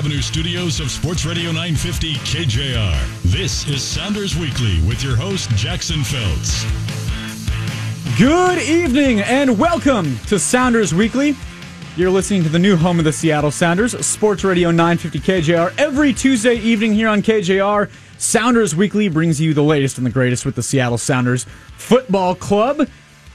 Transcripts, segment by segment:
Avenue studios of Sports Radio 950 KJR. This is Sounders Weekly with your host, Jackson Felts. Good evening and welcome to Sounders Weekly. You're listening to the new home of the Seattle Sounders, Sports Radio 950 KJR. Every Tuesday evening here on KJR, Sounders Weekly brings you the latest and the greatest with the Seattle Sounders Football Club.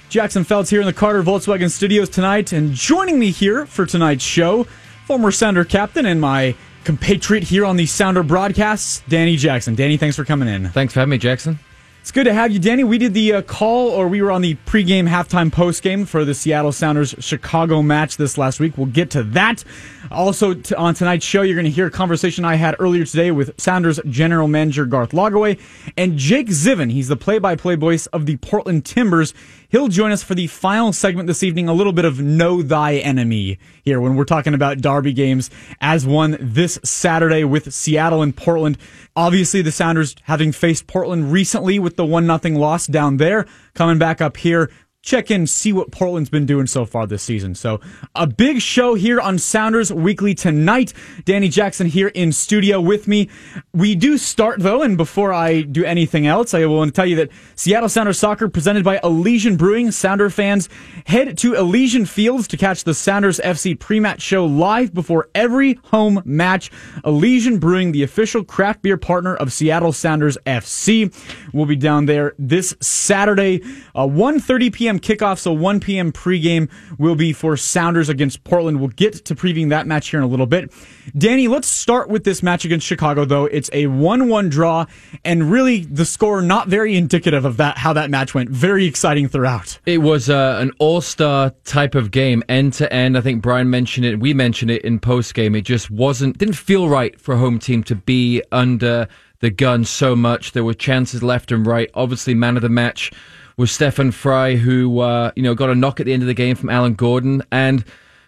Jackson Felts here in the Carter Volkswagen Studios tonight, and joining me here for tonight's show, former Sounder captain and my compatriot here on the Sounder broadcasts, Danny Jackson. Danny, thanks for coming in. Thanks for having me, Jackson. It's good to have you, Danny. We did the uh, call, or we were on the pregame, halftime, postgame for the Seattle Sounders Chicago match this last week. We'll get to that. Also, t- on tonight's show, you're going to hear a conversation I had earlier today with Sounders general manager Garth Lagerwey and Jake Zivin. He's the play by play voice of the Portland Timbers. He'll join us for the final segment this evening, a little bit of Know Thy Enemy here when we're talking about Derby games as one this Saturday with Seattle and Portland. Obviously, the Sounders having faced Portland recently with the 1 0 loss down there, coming back up here check in, see what Portland's been doing so far this season. So, a big show here on Sounders Weekly tonight. Danny Jackson here in studio with me. We do start though, and before I do anything else, I will tell you that Seattle Sounders Soccer presented by Elysian Brewing. Sounder fans head to Elysian Fields to catch the Sounders FC pre-match show live before every home match. Elysian Brewing, the official craft beer partner of Seattle Sounders FC, will be down there this Saturday, uh, 1.30 p.m. kickoff, so 1 p.m. pregame will be for Sounders against Portland. We'll get to previewing that match here in a little bit. Danny, let's start with this match against Chicago, though. It's a 1-1 draw, and really the score not very indicative of that how that match went. Very exciting throughout. It was uh, an all-star type of game, end to end. I think Brian mentioned it. We mentioned it in post game. It just wasn't didn't feel right for a home team to be under the gun so much. There were chances left and right. Obviously, man of the match was Stefan Frei, who uh, you know got a knock at the end of the game from Alan Gordon, and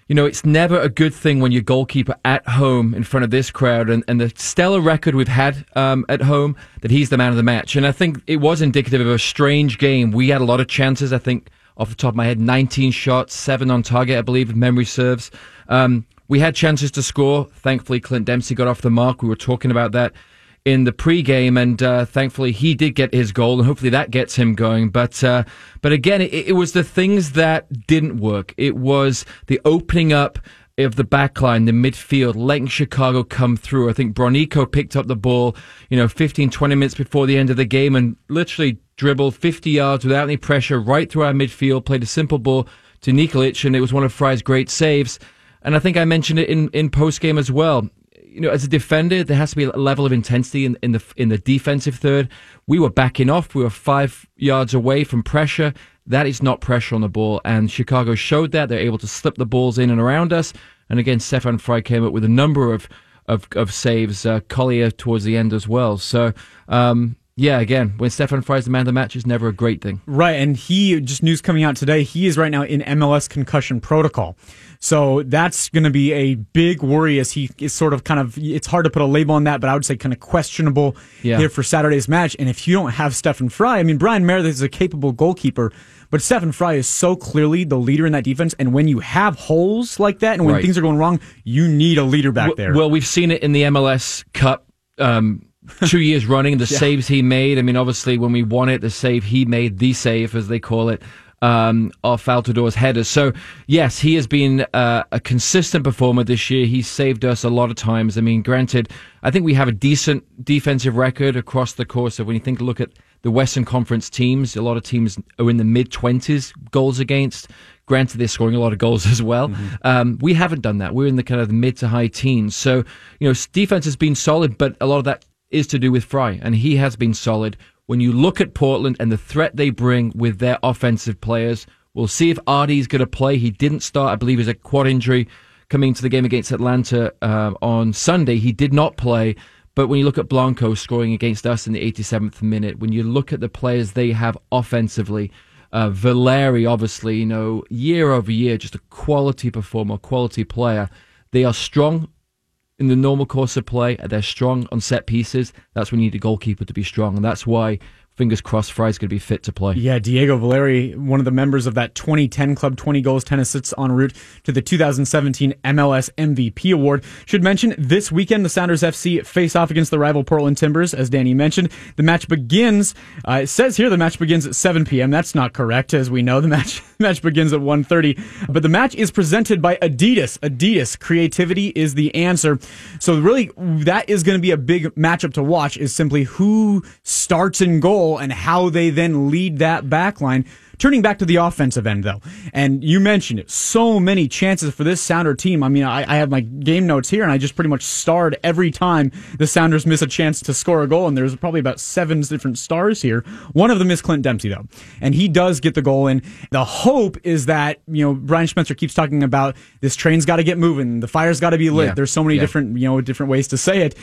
you know it's never a good thing when your goalkeeper at home in front of this crowd, and, and the stellar record we've had um, at home that he's the man of the match, and I think it was indicative of a strange game. We had a lot of chances. I think off the top of my head, 19 shots, seven on target, I believe, if memory serves. Um, we had chances to score. Thankfully, Clint Dempsey got off the mark. We were talking about that in the pregame, and uh, thankfully he did get his goal, and hopefully that gets him going. But uh, but again, it, it, was the things that didn't work. It was the opening up of the backline, the midfield, letting Chicago come through. I think Bronico picked up the ball, you know, 15, 20 minutes before the end of the game, and literally dribbled 50 yards without any pressure right through our midfield, played a simple ball to Nikolic, and it was one of Frei's great saves. And I think I mentioned it in, in post game as well you know, as a defender, there has to be a level of intensity in, in the in the defensive third. We were backing off. We were five yards away from pressure. That is not pressure on the ball, and Chicago showed that. They're able to slip the balls in and around us. And again, Stefan Frei came up with a number of of, of saves. Uh, Collier towards the end as well. So. Um, yeah, again, when Stefan Frei's the man of the match is never a great thing. Right, and he just news coming out today. He is right now in MLS concussion protocol. So that's going to be a big worry as he is sort of kind of, it's hard to put a label on that, but I would say kind of questionable yeah. here for Saturday's match. And if you don't have Stefan Frei, I mean, Brian Meredith is a capable goalkeeper, but Stefan Frei is so clearly the leader in that defense. And when you have holes like that and when right. things are going wrong, you need a leader back there. Well, we've seen it in the MLS Cup. Um, two years running, the yeah. saves he made. I mean, obviously, when we won it, the save he made, the save as they call it, um, of Altidore's headers. So, yes, he has been uh, a consistent performer this year. He's saved us a lot of times. I mean, granted, I think we have a decent defensive record across the course of when you think look at the Western Conference teams. A lot of teams are in the mid 20s goals against. Granted, they're scoring a lot of goals as well. Mm-hmm. Um, we haven't done that. We're in the kind of mid to high teens. So, you know, defense has been solid, but a lot of that is to do with Frei, and he has been solid when you look at Portland and the threat they bring with their offensive players, we'll see if Adi's going to play. He didn't start, I believe, as a quad injury coming to the game against Atlanta uh, on Sunday. He did not play. But when you look at Blanco scoring against us in the 87th minute, when you look at the players they have offensively, uh, Valeri, obviously, you know, year over year, just a quality performer, quality player. They are strong in the normal course of play, they're strong on set pieces. That's when you need a goalkeeper to be strong. And that's why fingers crossed Frei's going to be fit to play. Yeah, Diego Valeri, one of the members of that 2010 club, 20 goals, 10 assists en route to the 2017 MLS MVP award. Should mention this weekend the Sounders FC face off against the rival Portland Timbers, as Danny mentioned. The match begins, uh, it says here the match begins at 7 p.m. That's not correct, as we know. The match match begins at 1.30. But the match is presented by Adidas. Adidas, creativity is the answer. So really, that is going to be a big matchup to watch, is simply who starts in goal and how they then lead that back line. Turning back to the offensive end, though, and you mentioned it, so many chances for this Sounder team. I mean, I, I, have my game notes here, and I just pretty much starred every time the Sounders miss a chance to score a goal, and there's probably about seven different stars here. One of them is Clint Dempsey, though, and he does get the goal in. The hope is that, you know, Brian Spencer keeps talking about this train's got to get moving, the fire's got to be lit. Yeah. There's so many yeah. different, you know, different ways to say it.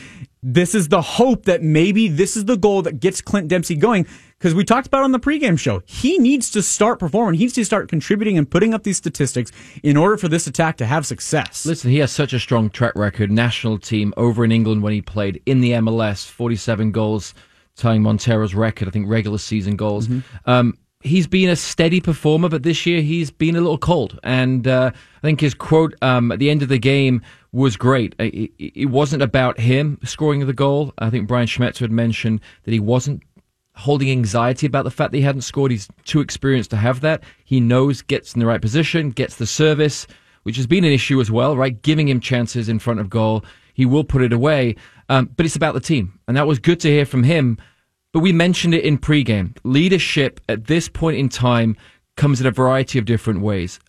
This is the hope that maybe this is the goal that gets Clint Dempsey going because we talked about on the pregame show. He needs to start performing. He needs to start contributing and putting up these statistics in order for this attack to have success. Listen, he has such a strong track record. National team over in England when he played in the MLS, 47 goals, tying Montero's record, I think, regular season goals. Mm-hmm. Um, he's been a steady performer, but this year he's been a little cold. And uh, I think his quote um, at the end of the game was great. It, it, wasn't about him scoring the goal. I think Brian Schmetzer had mentioned that he wasn't holding anxiety about the fact that he hadn't scored. He's too experienced to have that. He knows, gets in the right position, gets the service, which has been an issue as well, right? Giving him chances in front of goal. He will put it away. Um, but it's about the team. And that was good to hear from him. But we mentioned it in pregame. Leadership at this point in time comes in a variety of different ways.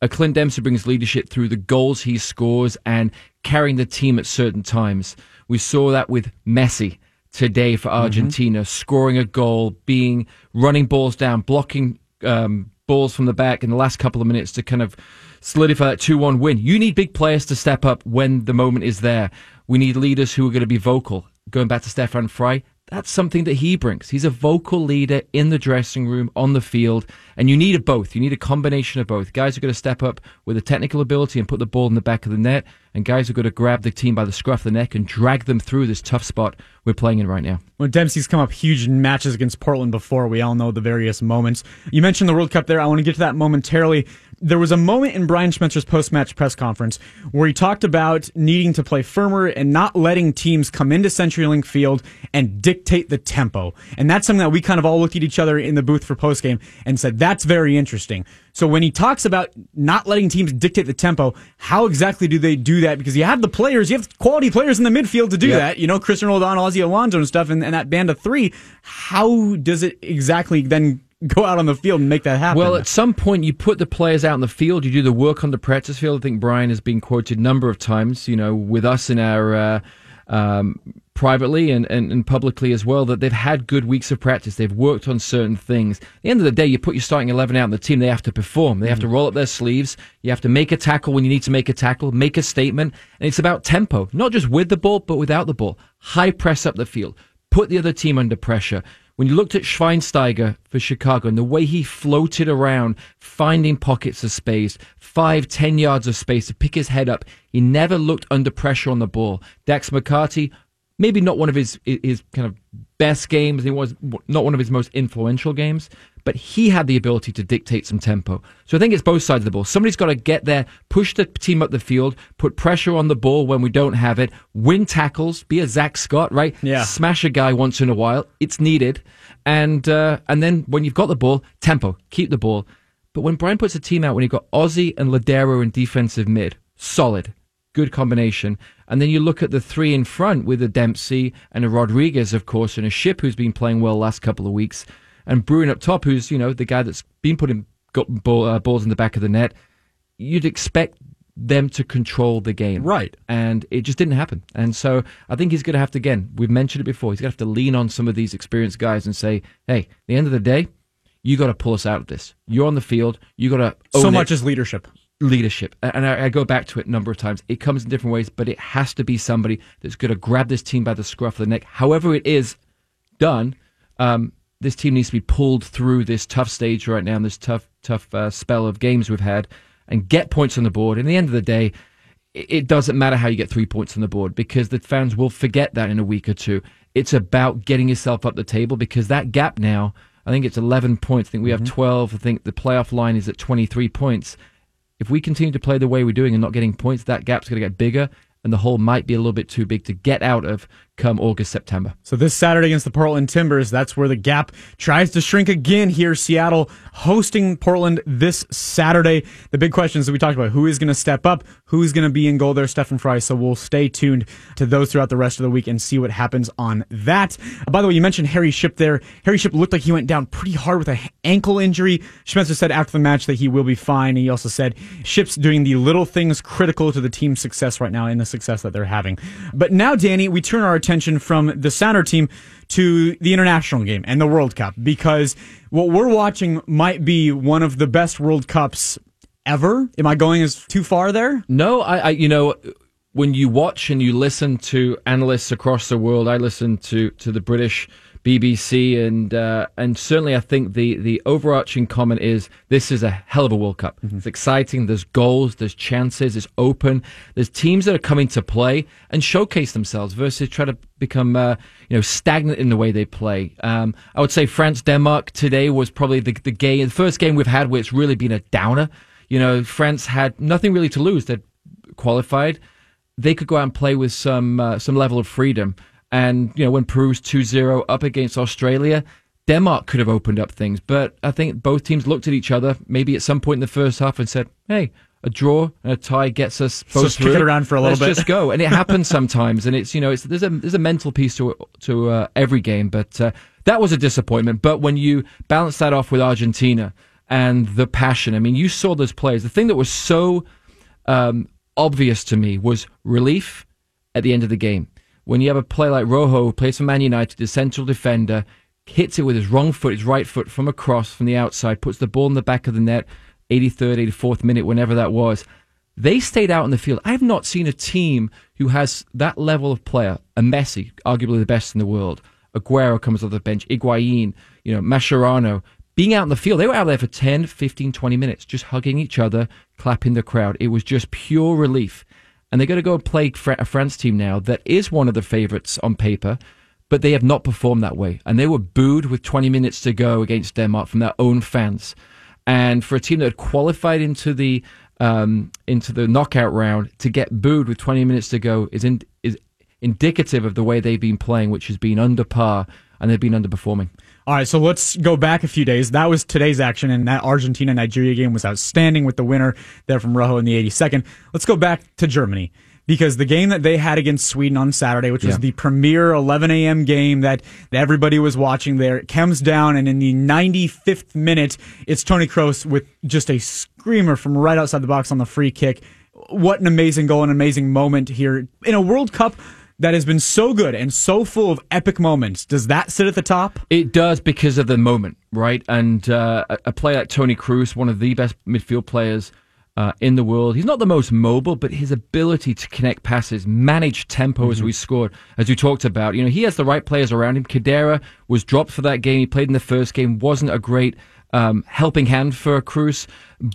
A Clint Dempsey brings leadership through the goals he scores and carrying the team at certain times. We saw that with Messi today for mm-hmm. Argentina, mm-hmm. scoring a goal, being running balls down, blocking um, balls from the back in the last couple of minutes to kind of solidify that 2 1 win. You need big players to step up when the moment is there. We need leaders who are going to be vocal. Going back to Stefan Frei, that's something that he brings. He's a vocal leader in the dressing room, on the field, and you need both. You need a combination of both. Guys are going to step up with a technical ability and put the ball in the back of the net, and guys are going to grab the team by the scruff of the neck and drag them through this tough spot we're playing in right now. When Dempsey's come up huge in matches against Portland before, we all know the various moments. You mentioned the World Cup there. I want to get to that momentarily there was a moment in Brian Schmetzer's post-match press conference where he talked about needing to play firmer and not letting teams come into CenturyLink Field and dictate the tempo. And that's something that we kind of all looked at each other in the booth for postgame and said, that's very interesting. So when he talks about not letting teams dictate the tempo, how exactly do they do that? Because you have the players, you have quality players in the midfield to do yep. that. You know, Cristian Roldan, Ozzie Alonso and stuff, and, and that band of three. How does it exactly then go out on the field and make that happen. Well, at some point, you put the players out in the field. You do the work on the practice field. I think Brian has been quoted a number of times, you know, with us in our uh, um, privately and, and, and, publicly as well, that they've had good weeks of practice. They've worked on certain things. At the end of the day, you put your starting 11 out in the team, they have to perform. They have to roll up their sleeves. You have to make a tackle when you need to make a tackle, make a statement. And it's about tempo, not just with the ball, but without the ball. High press up the field. Put the other team under pressure when you looked at Schweinsteiger for Chicago and the way he floated around, finding pockets of space, five, ten yards of space to pick his head up, he never looked under pressure on the ball. Dax McCarty, maybe not one of his his kind of best games. It was not one of his most influential games, but he had the ability to dictate some tempo. So I think it's both sides of the ball. Somebody's got to get there, push the team up the field, put pressure on the ball when we don't have it, win tackles, be a Zach Scott, right? Yeah. Smash a guy once in a while. It's needed. And, uh, and then when you've got the ball, tempo, keep the ball. But when Brian puts a team out, when you've got Ozzie and Lodeiro in defensive mid, solid, good combination. And then you look at the three in front with a Dempsey and a Rodriguez, of course, and a Shipp who's been playing well last couple of weeks and Bruin up top, who's you know the guy that's been putting got ball, uh, balls in the back of the net, you'd expect them to control the game, right? And it just didn't happen. And so I think he's going to have to again. We've mentioned it before. He's going to have to lean on some of these experienced guys and say, "Hey, at the end of the day, you got to pull us out of this. You're on the field. You got to so much as leadership." leadership. And I, I, go back to it a number of times. It comes in different ways, but it has to be somebody that's going to grab this team by the scruff of the neck. However, it is done, um, this team needs to be pulled through this tough stage right now, and this tough, tough uh, spell of games we've had, and get points on the board. In the end of the day, it doesn't matter how you get three points on the board because the fans will forget that in a week or two. It's about getting yourself up the table because that gap now, I think it's 11 points. I think we have 12. I think the playoff line is at 23 points. If we continue to play the way we're doing and not getting points, that gap's going to get bigger and the hole might be a little bit too big to get out of come August, September. So this Saturday against the Portland Timbers, that's where the gap tries to shrink again here. Seattle hosting Portland this Saturday. The big questions that we talked about, who is going to step up? Who's going to be in goal there? Stefan Frei. So we'll stay tuned to those throughout the rest of the week and see what happens on that. By the way, you mentioned Harry Shipp there. Harry Shipp looked like he went down pretty hard with an ankle injury. Schmetzer said after the match that he will be fine. He also said Shipp's doing the little things critical to the team's success right now and the success that they're having. But now, Danny, we turn our attention from the Sounder team to the international game and the World Cup because what we're watching might be one of the best World Cups ever. Am I going as too far there? No, I, I you know, when you watch and you listen to analysts across the world, I listen to to the British BBC, and uh, and certainly I think the the overarching comment is this is a hell of a World Cup. Mm-hmm. It's exciting. There's goals. There's chances. It's open. There's teams that are coming to play and showcase themselves versus try to become uh, you know stagnant in the way they play. Um, I would say France Denmark today was probably the the game, the first game we've had where it's really been a downer. You know, France had nothing really to lose. They'd qualified. They could go out and play with some uh, some level of freedom. And, you know, when Peru's 2 0 up against Australia, Denmark could have opened up things. But I think both teams looked at each other, maybe at some point in the first half, and said, hey, a draw and a tie gets us both just through. it around for a little Let's bit. just go, and it happens sometimes. And it's you know, it's there's a there's a mental piece to to uh, every game. But uh, that was a disappointment. But when you balance that off with Argentina and the passion, I mean, you saw those players. The thing that was so um, obvious to me was relief at the end of the game when you have a player like Rojo, who plays for Man United, the central defender, hits it with his wrong foot, his right foot from across from the outside, puts the ball in the back of the net, 83rd, 84th minute, whenever that was. They stayed out in the field. I have not seen a team who has that level of player, a Messi, arguably the best in the world. Aguero comes off the bench, Higuain, you know, Mascherano, being out in the field. They were out there for 10, 15, 20 minutes, just hugging each other, clapping the crowd. It was just pure relief and they're going to go and play a France team now that is one of the favourites on paper, but they have not performed that way. And they were booed with 20 minutes to go against Denmark from their own fans. And for a team that had qualified into the um, into the knockout round to get booed with 20 minutes to go is in, is indicative of the way they've been playing, which has been under par and they've been underperforming. All right, so let's go back a few days. That was today's action, and that Argentina Nigeria game was outstanding with the winner there from Rojo in the 82nd. Let's go back to Germany because the game that they had against Sweden on Saturday, which was the premier 11 a.m. game that, that everybody was watching there, it comes down, and in the 95th minute, it's Toni Kroos with just a screamer from right outside the box on the free kick. What an amazing goal, an amazing moment here in a World Cup that has been so good and so full of epic moments. Does that sit at the top? It does because of the moment, right? And uh, a player like Toni Kroos, one of the best midfield players uh, in the world. He's not the most mobile, but his ability to connect passes, manage tempo mm-hmm. as we scored, as we talked about. You know, he has the right players around him. Khedira was dropped for that game. He played in the first game. wasn't a great um, helping hand for Kroos,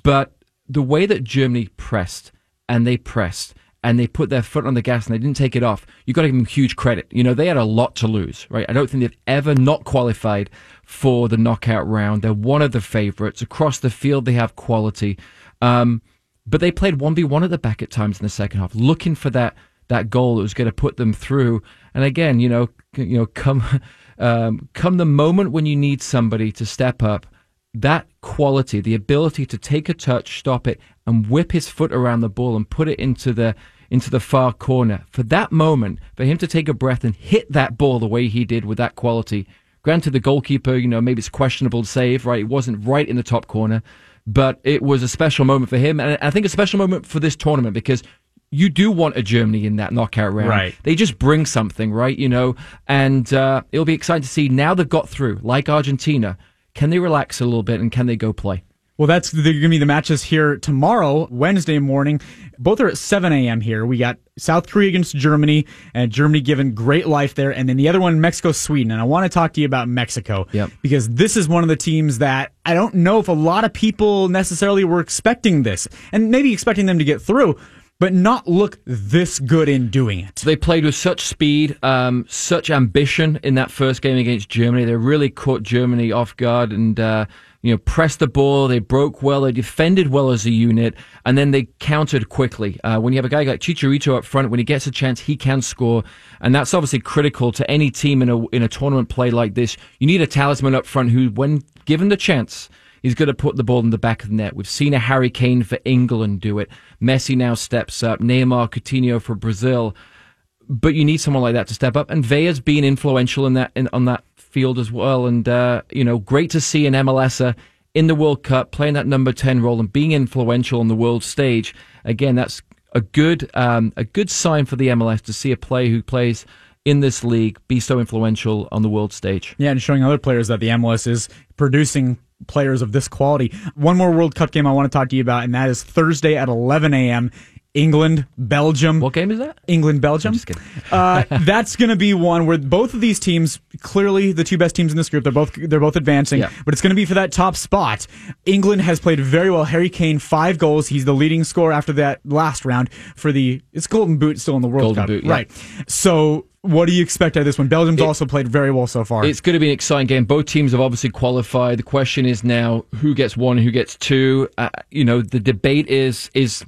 but the way that Germany pressed and they pressed and they put their foot on the gas and they didn't take it off, you've got to give them huge credit. You know, they had a lot to lose, right? I don't think they've ever not qualified for the knockout round. They're one of the favorites. Across the field, they have quality. Um, but they played 1v1 at the back at times in the second half, looking for that that goal that was going to put them through. And again, you know, you know, come um, come the moment when you need somebody to step up, that quality, the ability to take a touch, stop it, and whip his foot around the ball and put it into the into the far corner. For that moment, for him to take a breath and hit that ball the way he did with that quality. Granted, the goalkeeper, you know, maybe it's questionable save, right? It wasn't right in the top corner, but it was a special moment for him, and I think a special moment for this tournament because you do want a Germany in that knockout round. Right. They just bring something, right? You know, and uh, it'll be exciting to see now they've got through, like Argentina. Can they relax a little bit and can they go play? Well, that's going to be the matches here tomorrow, Wednesday morning. Both are at 7 a.m. here. We got South Korea against Germany, and Germany given great life there. And then the other one, Mexico, Sweden. And I want to talk to you about Mexico yep. because this is one of the teams that I don't know if a lot of people necessarily were expecting this and maybe expecting them to get through. but not look this good in doing it. They played with such speed, um, such ambition in that first game against Germany. They really caught Germany off guard and. Uh, you know, pressed the ball. They broke well. They defended well as a unit, and then they countered quickly. Uh, when you have a guy like Chicharito up front, when he gets a chance, he can score, and that's obviously critical to any team in a in a tournament play like this. You need a talisman up front who, when given the chance, is going to put the ball in the back of the net. We've seen a Harry Kane for England do it. Messi now steps up. Neymar, Coutinho for Brazil. But you need someone like that to step up, and Weah's been influential in that in, on that field as well. And, uh, you know, great to see an MLSer in the World Cup playing that number 10 role and being influential on the world stage. Again, that's a good, um, a good sign for the MLS to see a player who plays in this league be so influential on the world stage. Yeah, and showing other players that the MLS is producing players of this quality. One more World Cup game I want to talk to you about, and that is Thursday at 11 a.m. England, Belgium. What game is that? England, Belgium. just kidding. uh, that's going to be one where both of these teams, clearly the two best teams in this group, they're both they're both advancing. Yeah. But it's going to be for that top spot. England has played very well. Harry Kane, five goals. He's the leading scorer after that last round for the it's Golden Boot still in the World Golden Cup, Boot, yeah. right? So. What do you expect out of this one? Belgium's also played very well so far. It's going to be an exciting game. Both teams have obviously qualified. The question is now who gets one, who gets two. Uh, you know, the debate is is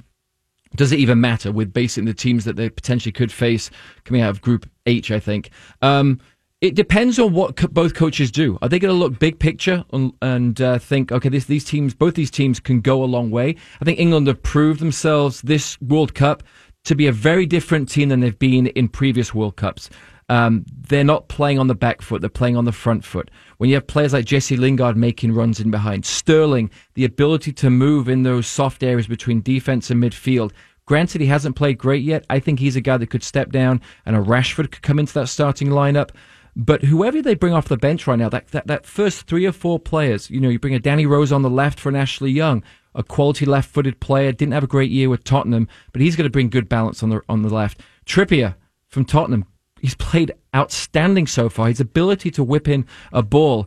does it even matter with basically the teams that they potentially could face coming out of Group H? I think. Um, it depends on what co- both coaches do. Are they going to look big picture and, and uh, think, okay, this, these teams, both these teams can go a long way? I think England have proved themselves this World Cup to be a very different team than they've been in previous World Cups. Um, they're not playing on the back foot; they're playing on the front foot. When you have players like Jesse Lingard making runs in behind, Sterling, the ability to move in those soft areas between defense and midfield. Granted, he hasn't played great yet. I think he's a guy that could step down, and a Rashford could come into that starting lineup. But whoever they bring off the bench right now, that, that, that first three or four players, you know, you bring a Danny Rose on the left for an Ashley Young, a quality left-footed player, didn't have a great year with Tottenham, but he's going to bring good balance on the on the left. Trippier from Tottenham, he's played outstanding so far. His ability to whip in a ball,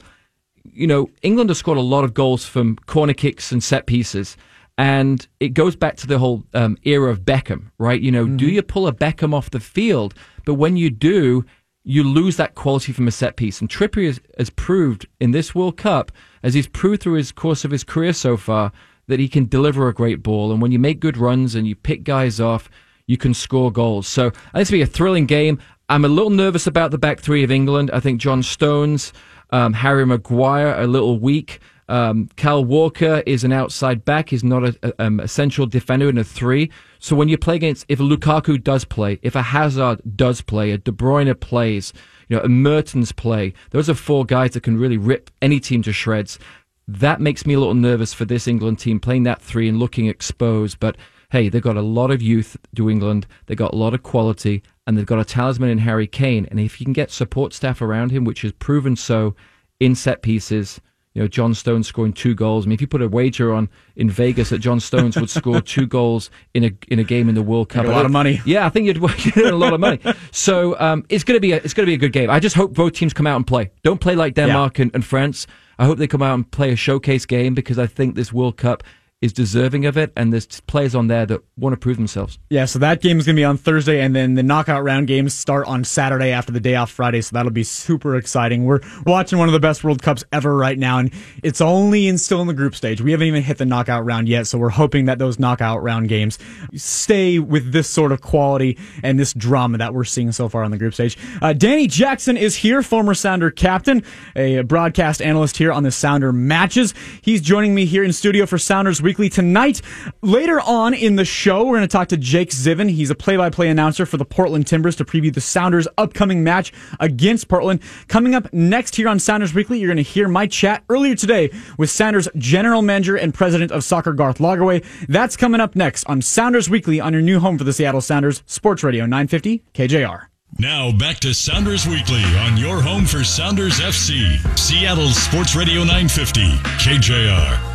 you know, England has scored a lot of goals from corner kicks and set pieces. And it goes back to the whole um, era of Beckham, right? You know, do you pull a Beckham off the field? But when you do, you lose that quality from a set piece. And Trippier has, has proved in this World Cup, as he's proved through his course of his career so far, that he can deliver a great ball. And when you make good runs and you pick guys off, you can score goals. So I think it's be a thrilling game. I'm a little nervous about the back three of England. I think John Stones, um, Harry Maguire, a little weak. Um, Kyle Walker is an outside back. He's not a, a, um, a central defender in a three. So when you play against, if Lukaku does play, if a Hazard does play, a De Bruyne plays, you know, a Mertens play, those are four guys that can really rip any team to shreds. That makes me a little nervous for this England team playing that three and looking exposed. But hey, they've got a lot of youth to England. They've got a lot of quality, and they've got a talisman in Harry Kane. And if you can get support staff around him, which has proven so in set pieces, you know, John Stones scoring two goals. I mean, if you put a wager on in Vegas that John Stones would score two goals in a in a game in the World Cup, a lot of money. Yeah, I think you'd, you'd earn a lot of money. So um, it's going to be a, it's to be a good game. I just hope both teams come out and play. Don't play like Denmark and, and France. I hope they come out and play a showcase game because I think this World Cup is deserving of it, and there's players on there that want to prove themselves. Yeah, so that game is going to be on Thursday, and then the knockout round games start on Saturday after the day off Friday, so that'll be super exciting. We're watching one of the best World Cups ever right now, and it's only in still in the group stage. We haven't even hit the knockout round yet, so we're hoping that those knockout round games stay with this sort of quality and this drama that we're seeing so far on the group stage. Uh, Danny Jackson is here, former Sounder captain, a broadcast analyst here on the Sounder matches. He's joining me here in studio for Sounders Weekly tonight. Later on in the show, we're going to talk to Jake Zivin. He's a play-by-play announcer for the Portland Timbers to preview the Sounders' upcoming match against Portland. Coming up next here on Sounders Weekly, you're going to hear my chat earlier today with Sounders general manager and president of soccer Garth Lagerwey. That's coming up next on Sounders Weekly on your new home for the Seattle Sounders, Sports Radio 950 KJR. Now back to Sounders Weekly on your home for Sounders FC, Seattle Sports Radio 950, KJR.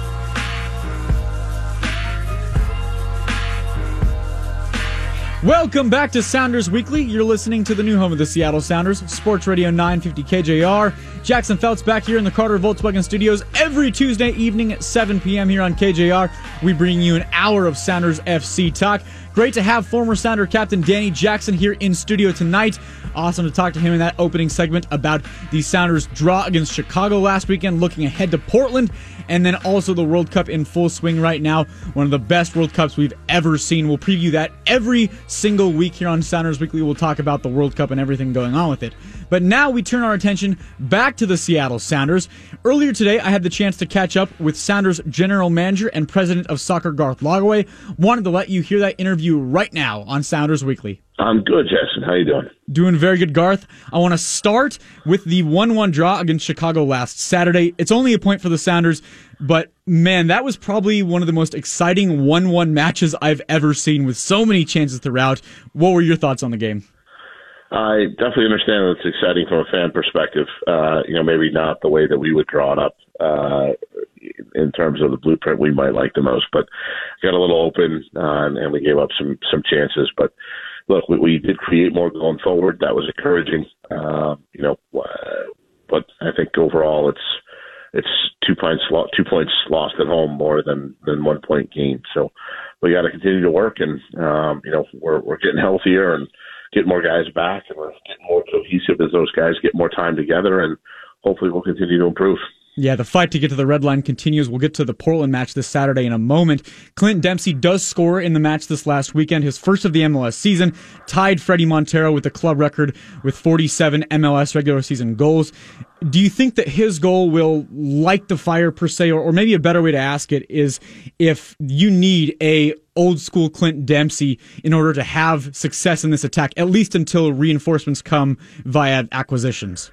Welcome back to Sounders Weekly. You're listening to the new home of the Seattle Sounders, Sports Radio 950 KJR. Jackson Felts back here in the Carter Volkswagen Studios every Tuesday evening at 7 p.m. here on KJR. We bring you an hour of Sounders FC talk. Great to have former Sounder captain Danny Jackson here in studio tonight. Awesome to talk to him in that opening segment about the Sounders' draw against Chicago last weekend, looking ahead to Portland, and then also the World Cup in full swing right now. One of the best World Cups we've ever seen. We'll preview that every single week here on Sounders Weekly. We'll talk about the World Cup and everything going on with it. But now we turn our attention back to the Seattle Sounders. Earlier today, I had the chance to catch up with Sounders general manager and president of soccer, Garth Lagerwey. Wanted to let you hear that interview right now on Sounders Weekly. I'm good, Jason. How you doing? Doing very good, Garth. I want to start with the 1-1 draw against Chicago last Saturday. It's only a point for the Sounders, but man, that was probably one of the most exciting 1-1 matches I've ever seen with so many chances throughout. What were your thoughts on the game? I definitely understand that it's exciting from a fan perspective. Uh, you know, maybe not the way that we would draw it up uh, in terms of the blueprint we might like the most, but got a little open uh, and we gave up some some chances. But look, we, we did create more going forward. That was encouraging. Uh, you know, but I think overall it's it's two points two points lost at home more than than one point gained. So we got to continue to work, and um, you know we're we're getting healthier and get more guys back and we're getting more cohesive as those guys get more time together and hopefully we'll continue to improve. Yeah, the fight to get to the red line continues. We'll get to the Portland match this Saturday in a moment. Clint Dempsey does score in the match this last weekend, his first of the MLS season, tied Fredy Montero with the club record with 47 MLS regular season goals. Do you think that his goal will light the fire per se, or, or maybe a better way to ask it is if you need a old school Clint Dempsey in order to have success in this attack, at least until reinforcements come via acquisitions?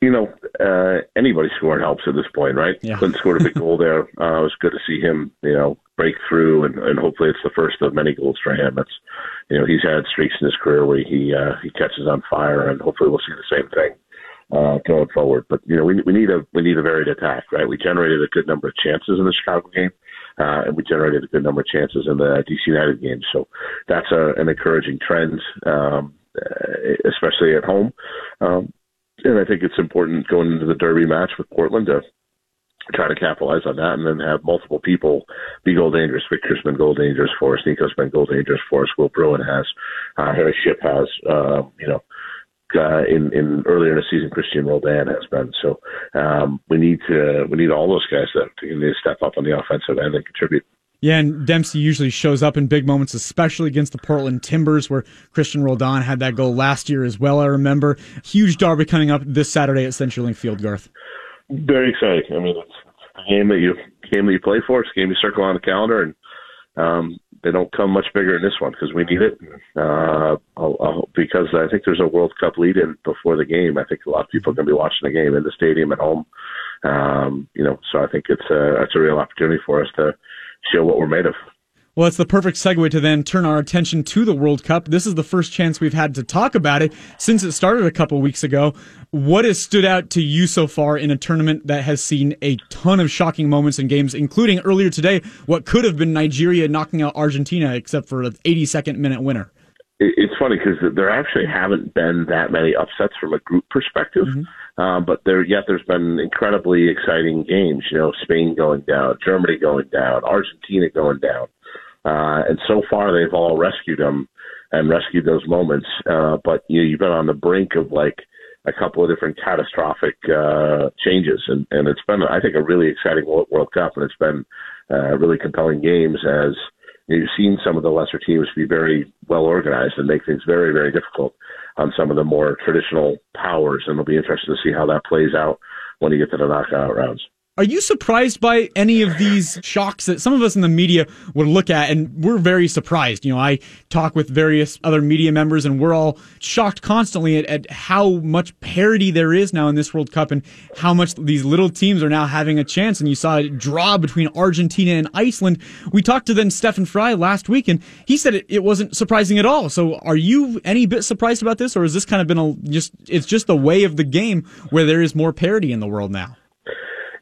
You know, uh, anybody scoring helps at this point, right? Yeah. Clint scored a big goal there. Uh, it was good to see him, you know, break through, and, and hopefully it's the first of many goals for him. It's, you know, he's had streaks in his career where he uh, he catches on fire, and hopefully we'll see the same thing uh, going forward. But you know, we we need a we need a varied attack, right? We generated a good number of chances in the Chicago game. Uh, and we generated a good number of chances in the DC United game. So that's a, an encouraging trend, um, uh, especially at home. Um, and I think it's important going into the Derby match with Portland to try to capitalize on that and then have multiple people be goal dangerous. Victor's been goal dangerous for us. Nico's been goal dangerous for us. Will Bruin has. Uh, Harry Shipp has. Uh, you know, uh, in in earlier in the season, Cristian Roldan has been. So um, we need to we need all those guys to, to step up on the offensive end and contribute. Yeah, and Dempsey usually shows up in big moments, especially against the Portland Timbers, where Cristian Roldan had that goal last year as well. I remember huge derby coming up this Saturday at CenturyLink Field, Garth. Very exciting. I mean, it's a game that you game that you play for. It's a game you circle on the calendar, and um, they don't come much bigger in this one because we need it. Uh, I'll, I'll, because I think there's a World Cup lead in before the game. I think a lot of people are going to be watching the game in the stadium at home. Um, you know, so I think it's a it's a real opportunity for us to show what we're made of. Well, it's the perfect segue to then turn our attention to the World Cup. This is the first chance we've had to talk about it since it started a couple weeks ago. What has stood out to you so far in a tournament that has seen a ton of shocking moments in games, including earlier today, what could have been Nigeria knocking out Argentina, except for an 82nd minute winner? It's funny because there actually haven't been that many upsets from a group perspective. Mm-hmm. Um, but there, yet there's been incredibly exciting games. You know, Spain going down, Germany going down, Argentina going down, uh, and so far they've all rescued them and rescued those moments. Uh, but you know, you've been on the brink of like a couple of different catastrophic uh, changes, and and it's been, I think, a really exciting World Cup, and it's been uh, really compelling games as you've seen some of the lesser teams be very well organized and make things very, very difficult on some of the more traditional powers, and it'll be interesting to see how that plays out when you get to the knockout rounds. Are you surprised by any of these shocks that some of us in the media would look at? And we're very surprised. You know, I talk with various other media members and we're all shocked constantly at, at, how much parity there is now in this World Cup and how much these little teams are now having a chance. And you saw a draw between Argentina and Iceland. We talked to then Stefan Frei last week and he said it, it wasn't surprising at all. So are you any bit surprised about this or has this kind of been a just, it's just the way of the game where there is more parity in the world now?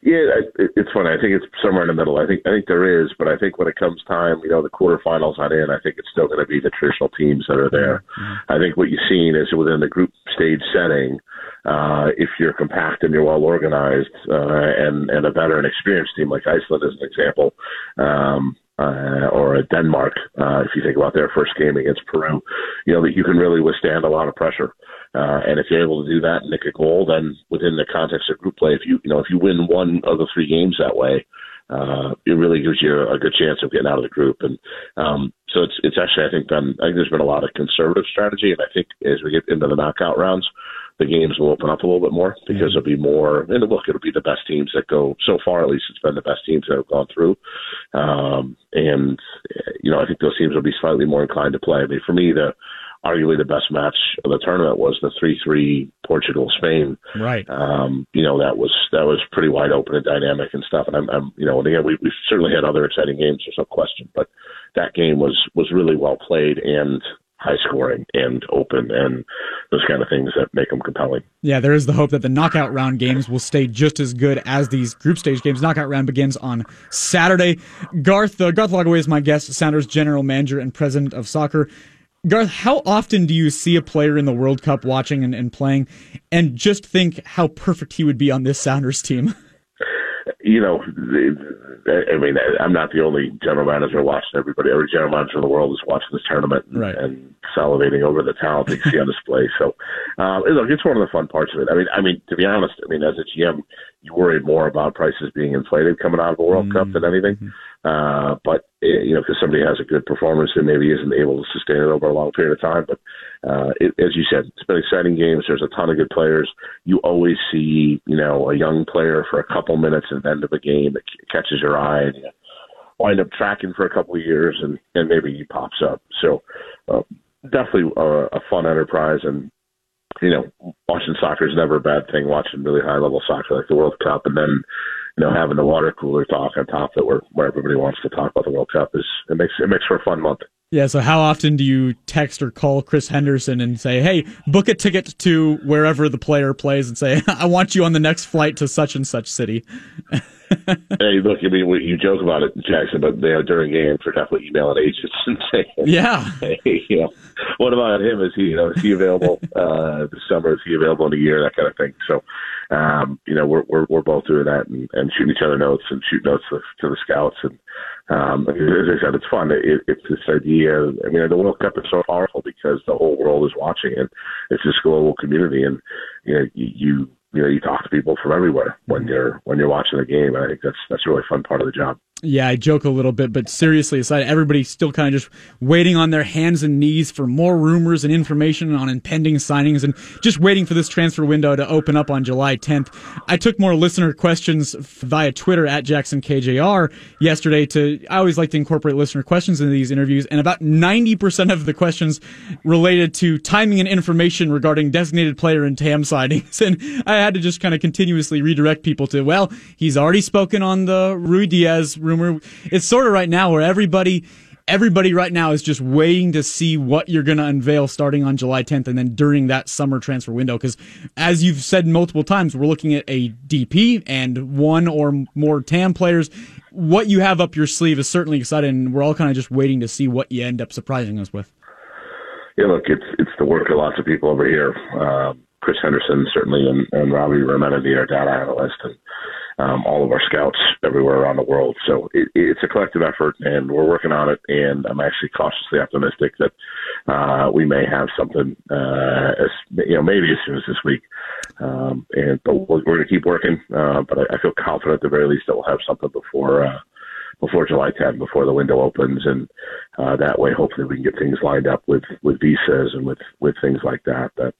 Yeah, it's funny. I think it's somewhere in the middle. I think I think there is, but I think when it comes time, you know, the quarterfinals not in. I think it's still going to be the traditional teams that are there. Mm-hmm. I think what you've seen is within the group stage setting, uh, if you're compact and you're well organized, uh, and and a veteran experienced team like Iceland as an example, um, uh, or Denmark, uh, if you think about their first game against Peru, you know that you can really withstand a lot of pressure. Uh, and if you're able to do that and nick a goal, then within the context of group play, if you you know if you win one of the three games that way, uh, it really gives you a good chance of getting out of the group. And um, so it's it's actually I think been I think there's been a lot of conservative strategy, and I think as we get into the knockout rounds, the games will open up a little bit more because mm-hmm. it'll be more. And look, it'll be the best teams that go so far. At least it's been the best teams that have gone through. Um, and you know, I think those teams will be slightly more inclined to play. I mean, for me, the arguably the best match of the tournament was the three-three Portugal Spain. Right. Um, you know that was that was pretty wide open and dynamic and stuff. And I'm, I'm you know, and again, we, we've certainly had other exciting games. There's no question, but that game was was really well played and high scoring and open and those kind of things that make them compelling. Yeah, there is the hope that the knockout round games will stay just as good as these group stage games. Knockout round begins on Saturday. Garth, uh, Garth Lagerwey is my guest, Sounders general manager and president of soccer. Garth, how often do you see a player in the World Cup watching and, and playing and just think how perfect he would be on this Sounders team? You know, I mean, I'm not the only general manager watching. Everybody, every general manager in the world is watching this tournament and, right. and salivating over the talent they see on display. So, um, look, it's one of the fun parts of it. I mean, I mean, to be honest, I mean, as a GM, you worry more about prices being inflated coming out of a World mm-hmm. Cup than anything. Uh, but eh, you know, because somebody has a good performance and maybe isn't able to sustain it over a long period of time. But uh, it, as you said, it's been exciting games. There's a ton of good players. You always see, you know, a young player for a couple minutes at the end of a game that catches your eye, and you wind up tracking for a couple of years, and and maybe he pops up. So. Uh, definitely a, a fun enterprise and you know, watching soccer is never a bad thing. Watching really high level soccer like the World Cup, and then you know having the water cooler talk on top that where where everybody wants to talk about the World Cup is it makes it makes for a fun month. Yeah. So how often do you text or call Chris Henderson and say, "Hey, book a ticket to wherever the player plays," and say, "I want you on the next flight to such and such city." hey, look, I mean, you joke about it, Jackson, but you know, during games, we're definitely emailing agents and saying, "Yeah, hey, you know, what about him? Is he, you know, is he available uh, this summer? Is he available in a year? That kind of thing." So, um, you know, we're we're we're both doing that and, and shooting each other notes and shooting notes to, to the scouts and. Um, as I said, it's fun. It, it's this idea. I mean, the World Cup is so powerful because the whole world is watching it. It's this global community, and you know, you you know you talk to people from everywhere when you're when you're watching the game. And I think that's that's a really fun part of the job. Yeah, I joke a little bit, but seriously aside, everybody's still kind of just waiting on their hands and knees for more rumors and information on impending signings and just waiting for this transfer window to open up on July 10th. I took more listener questions via Twitter at JacksonKJR yesterday to, I always like to incorporate listener questions into these interviews, and about 90% of the questions related to timing and information regarding designated player and TAM signings. And I had to just kind of continuously redirect people to, well, he's already spoken on the Ruidíaz rumor rumor. It's sort of right now where everybody everybody right now is just waiting to see what you're going to unveil starting on July 10th and then during that summer transfer window. Because as you've said multiple times, we're looking at a DP and one or more TAM players. What you have up your sleeve is certainly exciting. And we're all kind of just waiting to see what you end up surprising us with. Yeah, look, it's it's the work of lots of people over here. Uh, Chris Henderson certainly, and, and Ravi Ramineni, our data analyst, and um, all of our scouts everywhere around the world. So it, it's a collective effort, and we're working on it. And I'm actually cautiously optimistic that uh, we may have something, uh, as, you know, maybe as soon as this week. Um, and but we're, we're going to keep working. Uh, but I, I feel confident at the very least that we'll have something before. Uh, before July 10, before the window opens, and uh, that way, hopefully, we can get things lined up with with visas and with with things like that. That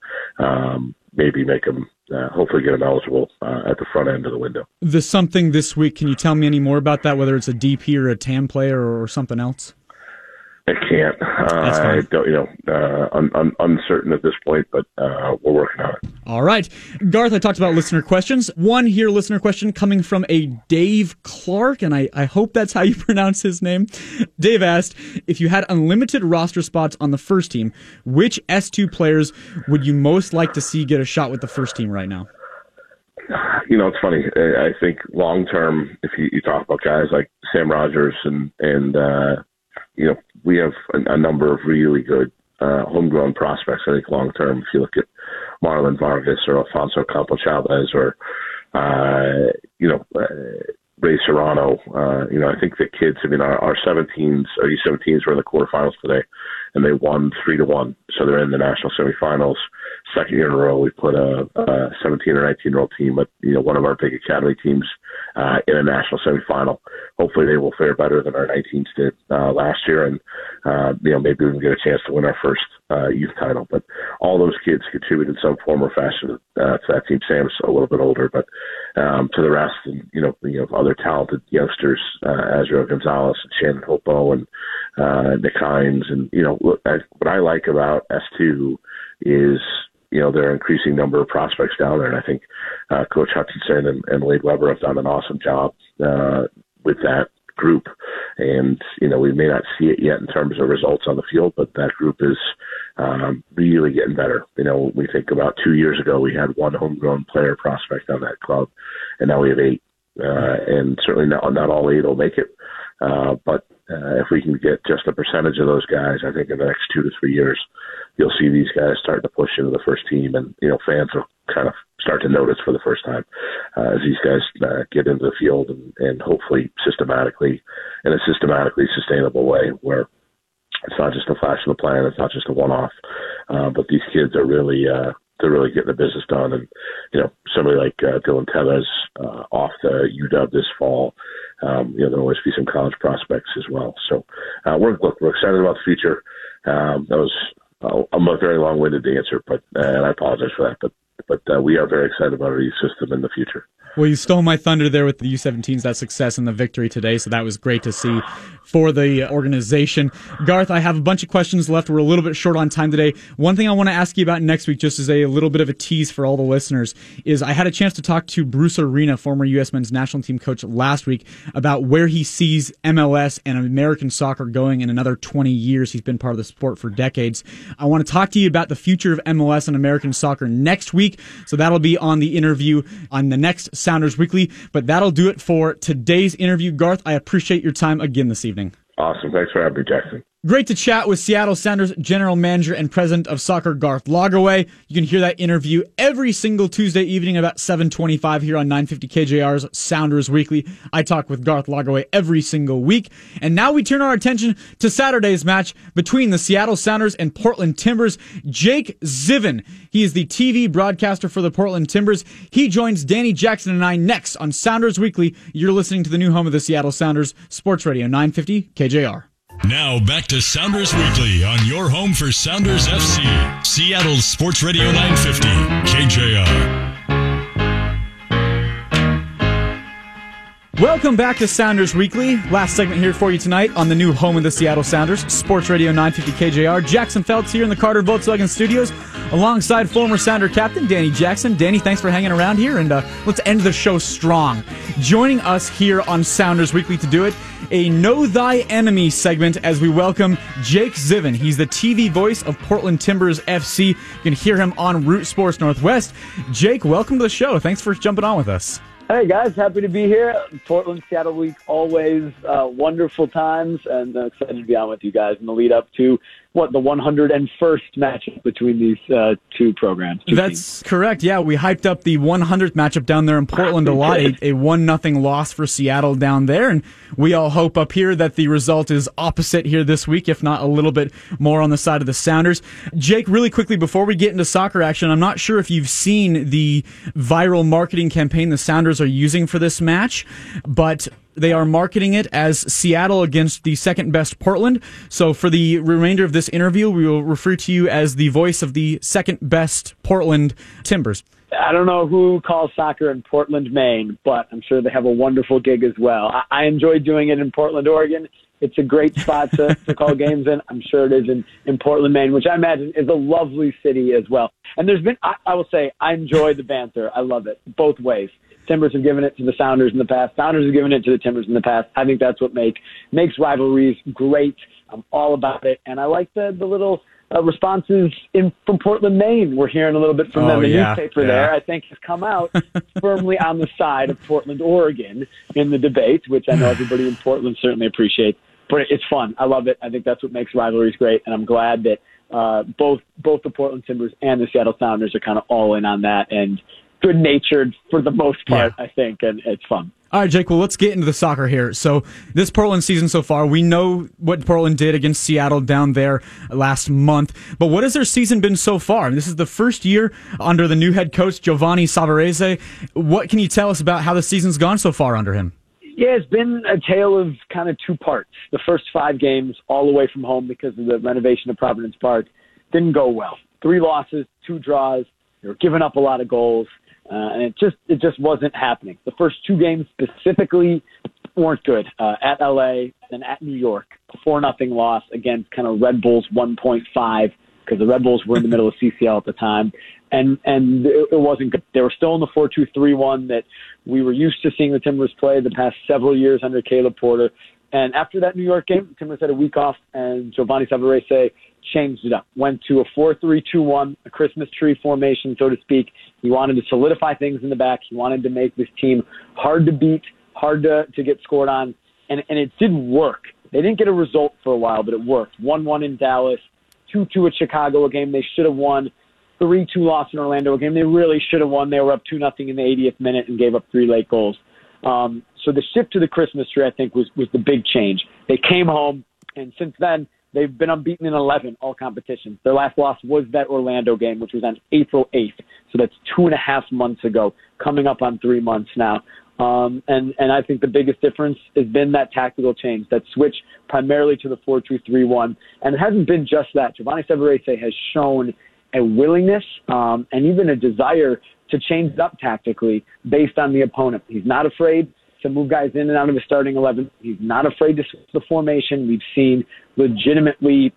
um, maybe make them uh, hopefully get them eligible uh, at the front end of the window. The something this week. Can you tell me any more about that? Whether it's a DP or a TAM player or something else? I can't. Uh, I don't, you know, uh, un, un, uncertain at this point, but uh, we're working on it. All right. Garth, I talked about listener questions. One here, listener question coming from a Dave Clark, and I, I hope that's how you pronounce his name. Dave asked if you had unlimited roster spots on the first team, which S2 players would you most like to see get a shot with the first team right now? you know, it's funny. I think long term, if you, you talk about guys like Sam Rogers and and uh, you know, we have a, a number of really good uh, homegrown prospects. I think long term, if you look at Marlon Vargas or Alfonso Ocampo-Chavez or uh, you know. Uh, Ray Serrano, uh, you know, I think the kids, I mean, our, our 17s, our U17s were in the quarterfinals today, and they won three to one. So they're in the national semifinals second year in a row we put a, a 17 or 19 year old team at you know one of our big academy teams uh, in a national semifinal. Hopefully they will fare better than our 19s did uh, last year, and uh, you know maybe we can get a chance to win our first uh, youth title. But all those kids contributed some form or fashion uh, to that team. Sam's a little bit older, but um, to the rest, and you know, you know, other talented youngsters, uh, Azriel Gonzalez and Shandon Hopeau and uh, Nick Hinds, and you know, what I, what I like about S2 is you know, there are increasing number of prospects down there. And I think uh, Coach Hutchinson and, and Wade Webber have done an awesome job uh, with that group. And, you know, we may not see it yet in terms of results on the field, but that group is um, really getting better. You know, we think about two years ago, we had one homegrown player prospect on that club, and now we have eight. Uh, and certainly not, not all eight will make it. Uh, but uh, if we can get just a percentage of those guys, I think in the next two to three years, you'll see these guys starting to push into the first team, and you know fans will kind of start to notice for the first time uh, as these guys uh, get into the field and, and hopefully systematically in a systematically sustainable way where it's not just a flash in the plan, it's not just a one-off, uh, but these kids are really uh, they're really get the business done. And you know, somebody like uh, Dylan Teves uh, off the UW this fall, um, you know, there'll always be some college prospects as well. So uh, we're look, we're excited about the future. Um, that was uh, I'm a very long-winded answer, but uh, and I apologize for that. But but uh, we are very excited about our youth system in the future. Well, you stole my thunder there with the U17s, that success and the victory today. So that was great to see for the organization. Garth, I have a bunch of questions left. We're a little bit short on time today. One thing I want to ask you about next week, just as a little bit of a tease for all the listeners, is I had a chance to talk to Bruce Arena, former U.S. men's national team coach, last week about where he sees MLS and American soccer going in another 20 years. He's been part of the sport for decades. I want to talk to you about the future of MLS and American soccer next week. So that'll be on the interview on the next Sounders Weekly. But that'll do it for today's interview. Garth, I appreciate your time again this evening. Awesome. Thanks for having me, Jackson. Great to chat with Seattle Sounders general manager and president of soccer Garth Lagerwey. You can hear that interview every single Tuesday evening about 7:25 here on 950 KJR's Sounders Weekly. I talk with Garth Lagerwey every single week. And now we turn our attention to Saturday's match between the Seattle Sounders and Portland Timbers. Jake Zivin, he is the TV broadcaster for the Portland Timbers. He joins Danny Jackson and I next on Sounders Weekly. You're listening to the new home of the Seattle Sounders, Sports Radio 950 KJR. Now back to Sounders Weekly on your home for Sounders FC, Seattle's Sports Radio 950, KJR. Welcome back to Sounders Weekly. Last segment here for you tonight on the new home of the Seattle Sounders, Sports Radio 950 KJR. Jackson Felts here in the Carter Volkswagen Studios, alongside former Sounder captain Danny Jackson. Danny, thanks for hanging around here, and uh, let's end the show strong. Joining us here on Sounders Weekly to do it, a Know Thy Enemy segment as we welcome Jake Zivin. He's the TV voice of Portland Timbers FC. You can hear him on Root Sports Northwest. Jake, welcome to the show. Thanks for jumping on with us. Hey guys, happy to be here. Portland Seattle Week, always uh, wonderful times, and uh, excited to be on with you guys in the lead up to what the 101st matchup between these uh, two programs. Two That's teams. correct. Yeah, we hyped up the 100th matchup down there in Portland a lot. A, a one nothing loss for Seattle down there, and we all hope up here that the result is opposite here this week, if not a little bit more on the side of the Sounders. Jake, really quickly before we get into soccer action, I'm not sure if you've seen the viral marketing campaign the Sounders are using for this match, but they are marketing it as Seattle against the second best Portland. So for the remainder of this interview, we will refer to you as the voice of the second best Portland Timbers. I don't know who calls soccer in Portland, Maine, but I'm sure they have a wonderful gig as well. I, I enjoy doing it in Portland, Oregon. It's a great spot to, to call games in. I'm sure it is in, in Portland, Maine, which I imagine is a lovely city as well. And there's been, I, I will say, I enjoy the banter. I love it both ways. Timbers have given it to the Sounders in the past. Sounders have given it to the Timbers in the past. I think that's what make makes rivalries great. I'm all about it, and I like the the little uh, responses in from Portland, Maine. We're hearing a little bit from Oh, them. The yeah, newspaper yeah. there, I think, has come out firmly on the side of Portland, Oregon in the debate, which I know everybody in Portland certainly appreciates. But it's fun. I love it. I think that's what makes rivalries great, and I'm glad that uh, both both the Portland Timbers and the Seattle Sounders are kind of all in on that and good natured for the most part. I think, and it's fun. All right, Jake. Well, let's get into the soccer here. So, this Portland season so far, we know what Portland did against Seattle down there last month. But what has their season been so far? This is the first year under the new head coach Giovanni Savarese. What can you tell us about how the season's gone so far under him? Yeah, it's been a tale of kind of two parts. The first five games, all away from home because of the renovation of Providence Park, didn't go well. Three losses, two draws. They were giving up a lot of goals, uh, and it just it just wasn't happening. The first two games specifically weren't good. Uh, at LA and at New York, a four nothing loss against kind of Red Bulls 1.5 because the Red Bulls were in the middle of CCL at the time, and and it, it wasn't good. They were still in the four two three one that we were used to seeing the Timbers play the past several years under Caleb Porter. And after that New York game, Timbers had a week off, and Giovanni Savarese changed it up. Went to a four three two one, a Christmas tree formation, so to speak. He wanted to solidify things in the back. He wanted to make this team hard to beat, hard to, to get scored on, and and it did work. They didn't get a result for a while, but it worked. One one in Dallas, two two at Chicago, a game they should have won. Three two loss in Orlando, a game they really should have won. They were up two nothing in the 80th minute and gave up three late goals. Um, so the shift to the Christmas tree, I think, was was the big change. They came home, and since then they've been unbeaten in 11 all competitions. Their last loss was that Orlando game, which was on April 8th. So that's two and a half months ago, coming up on three months now. Um, and, and I think the biggest difference has been that tactical change, that switch primarily to the 4-2-3-1. And it hasn't been just that. Giovanni Savarese has shown a willingness um, and even a desire to change up tactically based on the opponent. He's not afraid to move guys in and out of the starting 11. He's not afraid to switch the formation. We've seen legitimately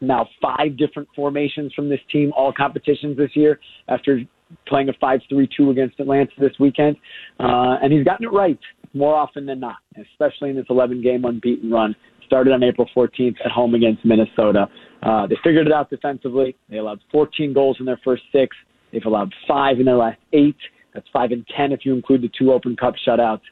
now five different formations from this team, all competitions this year after playing a 5-3-2 against Atlanta this weekend. Uh, and he's gotten it right more often than not, especially in this 11-game unbeaten run. Started on April 14th at home against Minnesota. Uh, they figured it out defensively. They allowed 14 goals in their first six. They've allowed five in their last eight. That's five and 10 if you include the two Open Cup shutouts.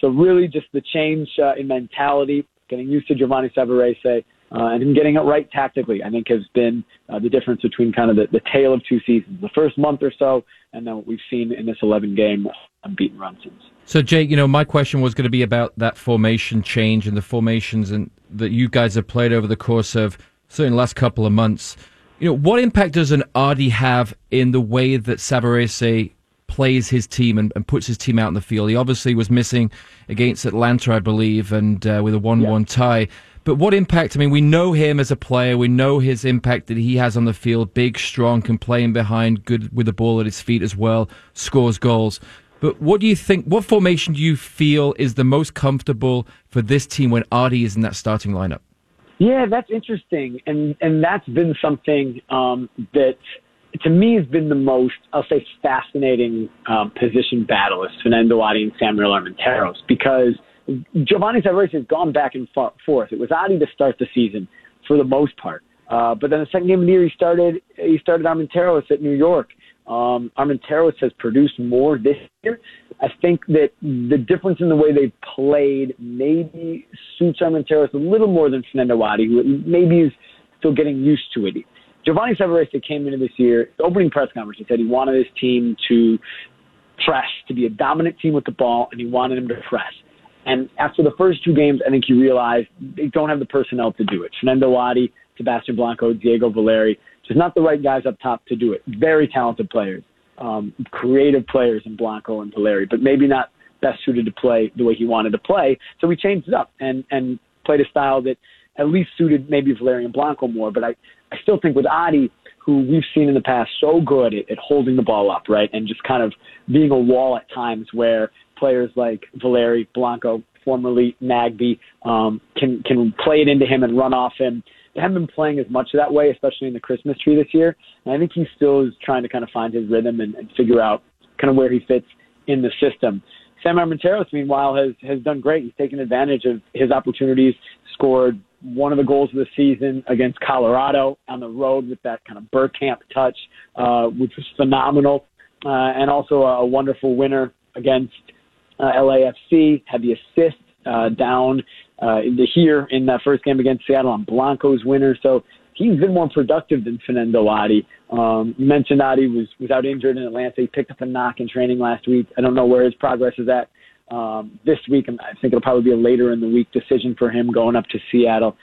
So really just the change uh, in mentality, getting used to Giovanni Savarese, uh, and him getting it right tactically, I think has been uh, the difference between kind of the, the tale of two seasons, the first month or so, and then what we've seen in this 11 game unbeaten run since. So, Jake, you know, my question was going to be about that formation change and the formations and that you guys have played over the course of certainly the last couple of months. You know, what impact does an Adi have in the way that Savarese plays his team and, and puts his team out in the field? He obviously was missing against Atlanta, I believe, and uh, with a 1 1 tie. But what impact? I mean, we know him as a player. We know his impact that he has on the field. Big, strong, can play in behind, good with the ball at his feet as well, scores goals. But what do you think? What formation do you feel is the most comfortable for this team when Adi is in that starting lineup? Yeah, that's interesting, and and that's been something um, that to me has been the most, I'll say, fascinating um, position battle is Fernando Adi and Samuel Armenteros because Giovanni Savarese has gone back and forth. It was Adi to start the season for the most part, uh, but then the second game of the year he started he started Armenteros at New York. Um, Armenteros has produced more this year. I think that the difference in the way they've played maybe suits Armenteros a little more than Fernando Adi, who maybe is still getting used to it. Giovanni Savarese came into this year, opening press conference, he said he wanted his team to press, to be a dominant team with the ball, and he wanted him to press. And after the first two games, I think he realized they don't have the personnel to do it. Fernando Adi, Sebastian Blanco, Diego Valeri, just not the right guys up top to do it. Very talented players, um, creative players in Blanco and Valeri, but maybe not best suited to play the way he wanted to play. So we changed it up and and played a style that at least suited maybe Valeri and Blanco more. But I I still think with Adi, who we've seen in the past so good at, at holding the ball up, right, and just kind of being a wall at times where players like Valeri, Blanco, formerly Nagbe, um, can can play it into him and run off him. They haven't been playing as much that way, especially in the Christmas tree this year. And I think he still is trying to kind of find his rhythm and, and figure out kind of where he fits in the system. Sam Armenteros, meanwhile, has has done great. He's taken advantage of his opportunities, scored one of the goals of the season against Colorado on the road with that kind of Bergkamp touch, uh, which was phenomenal, uh, and also a wonderful winner against uh, LAFC. Had the assist uh, down uh, the, here in that first game against Seattle on Blanco's winner. So he's been more productive than Fernando Adi. Um, you mentioned Adi was, was out injured in Atlanta. He picked up a knock in training last week. I don't know where his progress is at um, this week. I think it'll probably be a later in the week decision for him going up to Seattle.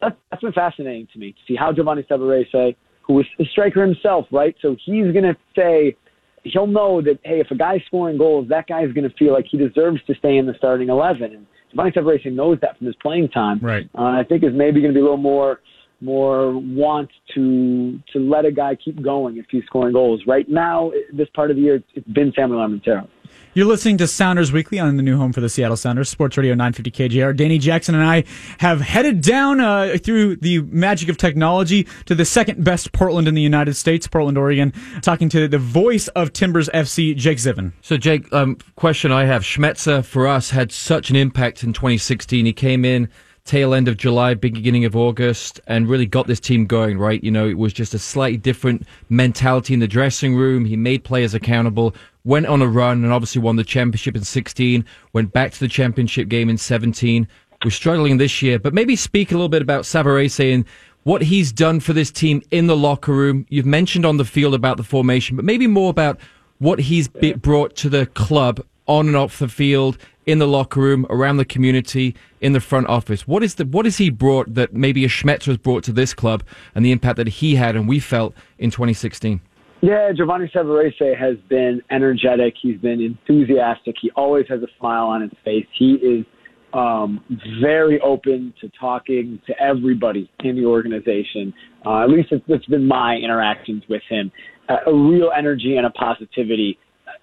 That's, that's been fascinating to me to see how Giovanni Savarese, who is a striker himself, right? So he's going to say, he'll know that, hey, if a guy's scoring goals, that guy's going to feel like he deserves to stay in the starting 11. And Giovanni Savarese knows that from his playing time. Right. Uh, I think is maybe going to be a little more more want to to let a guy keep going if he's scoring goals. Right now, this part of the year, it's been Samuel Armenteros. You're listening to Sounders Weekly on the new home for the Seattle Sounders, Sports Radio 950 KJR. Danny Jackson and I have headed down uh, through the magic of technology to the second best Portland in the United States, Portland, Oregon, talking to the voice of Timbers FC, Jake Zivin. So, Jake, um, question I have: Schmetzer for us had such an impact in 2016. He came in tail end of July, beginning of August, and really got this team going, right? You know, it was just a slightly different mentality in the dressing room. He made players accountable, went on a run, and obviously won the championship in 16, went back to the championship game in 17. We're struggling this year, but maybe speak a little bit about Savarese and what he's done for this team in the locker room. You've mentioned on the field about the formation, but maybe more about what he's brought to the club on and off the field in the locker room, around the community, in the front office? What is the what has he brought that maybe a Schmetzer has brought to this club and the impact that he had and we felt in 2016? Yeah, Giovanni Savarese has been energetic. He's been enthusiastic. He always has a smile on his face. He is um, very open to talking to everybody in the organization. Uh, at least it's, it's been my interactions with him. Uh, a real energy and a positivity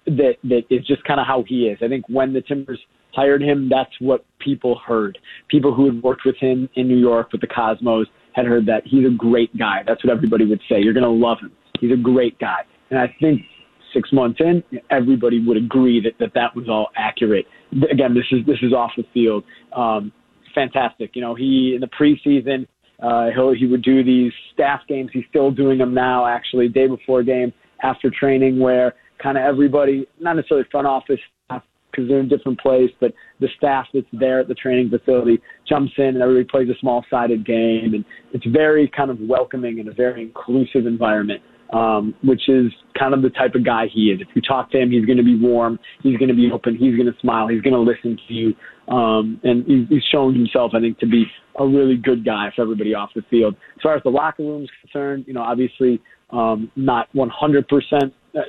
that that is just kind of how he is. I think when the Timbers hired him, that's what people heard. People who had worked with him in New York with the Cosmos had heard that he's a great guy. That's what everybody would say. You're going to love him. He's a great guy. And I think six months in, everybody would agree that that, that was all accurate. Again, this is this is off the field. Um, fantastic. You know, he in the preseason, uh, he he would do these staff games. He's still doing them now, actually, day before game after training, where kind of everybody, not necessarily front office staff because they're in different place, but the staff that's there at the training facility jumps in and everybody plays a small sided game. And it's very kind of welcoming and a very inclusive environment, um, which is kind of the type of guy he is. If you talk to him, he's going to be warm, he's going to be open, he's going to smile, he's going to listen to you. Um, and he's, shown himself, I think, to be a really good guy for everybody off the field. As far as the locker room is concerned, you know, obviously um, not 100%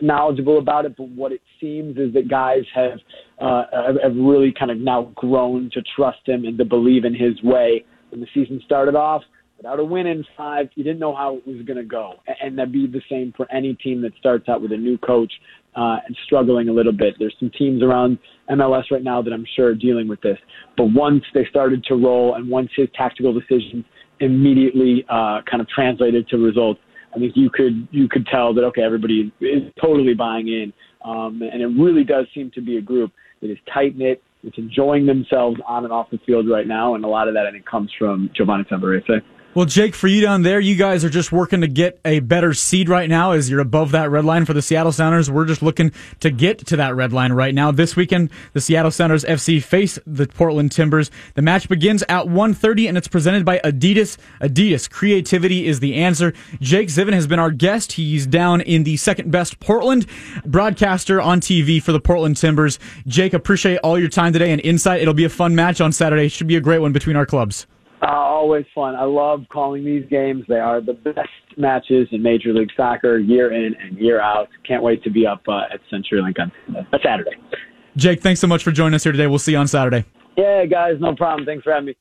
knowledgeable about it, but what it seems is that guys have uh, have really kind of now grown to trust him and to believe in his way. When the season started off without a win in five, you didn't know how it was going to go, and that'd be the same for any team that starts out with a new coach uh, and struggling a little bit. There's some teams around MLS right now that I'm sure are dealing with this, but once they started to roll and once his tactical decisions immediately uh, kind of translated to results I think you could you could tell that okay, everybody is totally buying in, um, and it really does seem to be a group that is tight knit. It's enjoying themselves on and off the field right now, and a lot of that I think comes from Giovanni Savarese. Well, Jake, for you down there, you guys are just working to get a better seed right now as you're above that red line for the Seattle Sounders. We're just looking to get to that red line right now. This weekend, the Seattle Sounders FC face the Portland Timbers. The match begins at 1.30 and it's presented by Adidas. Adidas, creativity is the answer. Jake Zivin has been our guest. He's down in the second best Portland broadcaster on TV for the Portland Timbers. Jake, appreciate all your time today and insight. It'll be a fun match on Saturday. Should be a great one between our clubs. Uh, always fun. I love calling these games. They are the best matches in Major League Soccer year in and year out. Can't wait to be up uh, at CenturyLink on uh, Saturday. Jake, thanks so much for joining us here today. We'll see you on Saturday. Yeah, guys, no problem. Thanks for having me.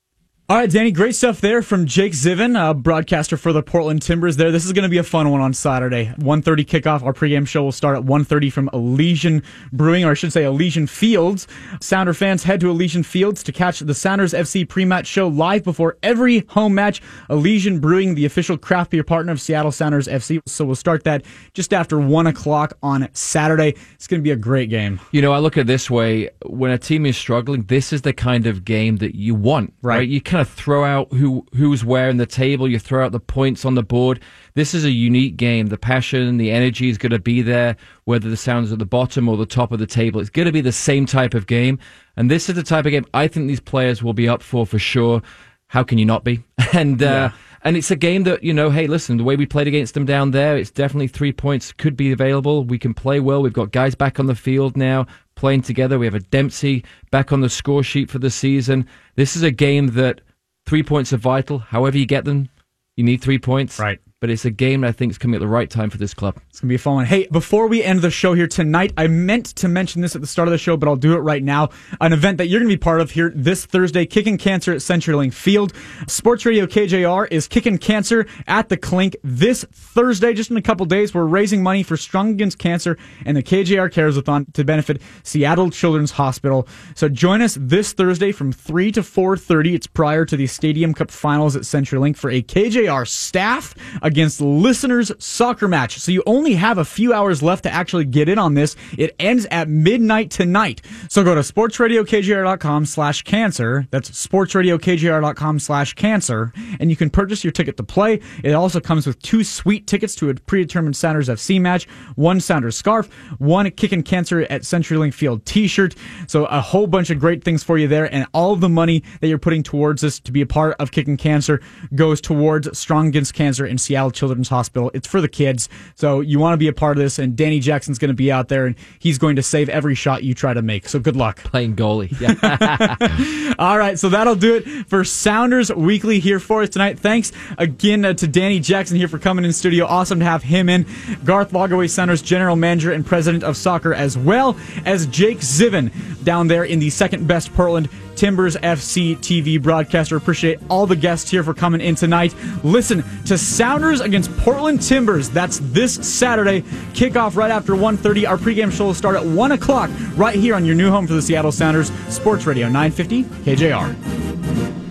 All right, Danny, great stuff there from Jake Zivin, a broadcaster for the Portland Timbers there. This is going to be a fun one on Saturday. 1.30 kickoff. Our pregame show will start at 1.30 from Elysian Brewing, or I should say Elysian Fields. Sounder fans head to Elysian Fields to catch the Sounders FC pre-match show live before every home match. Elysian Brewing, the official craft beer partner of Seattle Sounders FC. So we'll start that just after 1 o'clock on Saturday. It's going to be a great game. You know, I look at it this way. When a team is struggling, this is the kind of game that you want, right? right? You kind of throw out who who's where in the table. You throw out the points on the board. This is a unique game. The passion, the energy is going to be there, whether the sounds at the bottom or the top of the table. It's going to be the same type of game. And this is the type of game I think these players will be up for for sure. How can you not be? And uh, yeah. and it's a game that you know. Hey, listen, the way we played against them down there, it's definitely three points could be available. We can play well. We've got guys back on the field now playing together. We have a Dempsey back on the score sheet for the season. This is a game that Three points are vital. However you get them, you need three points. Right but it's a game that I think is coming at the right time for this club. It's going to be a fun one. Hey, before we end the show here tonight, I meant to mention this at the start of the show, but I'll do it right now. An event that you're going to be part of here this Thursday, Kicking Cancer at CenturyLink Field. Sports Radio KJR is kicking cancer at the Clink this Thursday, just in a couple days. We're raising money for Strong Against Cancer and the KJR Cares-a-thon to benefit Seattle Children's Hospital. So join us this Thursday from 3 to 4.30. It's prior to the Stadium Cup Finals at CenturyLink for a KJR staff against listeners soccer match. So you only have a few hours left to actually get in on this. It ends at midnight tonight. So go to sportsradiokjr.com slash cancer. That's sportsradiokjr.com slash cancer. And you can purchase your ticket to play. It also comes with two sweet tickets to a predetermined Sounders FC match, one Sounders scarf, one Kicking Cancer at CenturyLink Field t-shirt. So a whole bunch of great things for you there. And all of the money that you're putting towards this to be a part of Kicking Cancer goes towards Strong Against Cancer in Seattle Seattle Children's Hospital. It's for the kids. So you want to be a part of this, and Danny Jackson's going to be out there, and he's going to save every shot you try to make. So good luck. Playing goalie. Yeah. All right. So that'll do it for Sounders Weekly here for us tonight. Thanks again uh, to Danny Jackson here for coming in studio. Awesome to have him in. Garth Lagerwey Sounders General Manager and President of Soccer, as well as Jake Zivin down there in the second best Portland Timbers FC TV broadcaster. Appreciate all the guests here for coming in tonight. Listen to Sounders against Portland Timbers. That's this Saturday. Kickoff right after 1.30. Our pregame show will start at 1 o'clock right here on your new home for the Seattle Sounders, Sports Radio 950 KJR.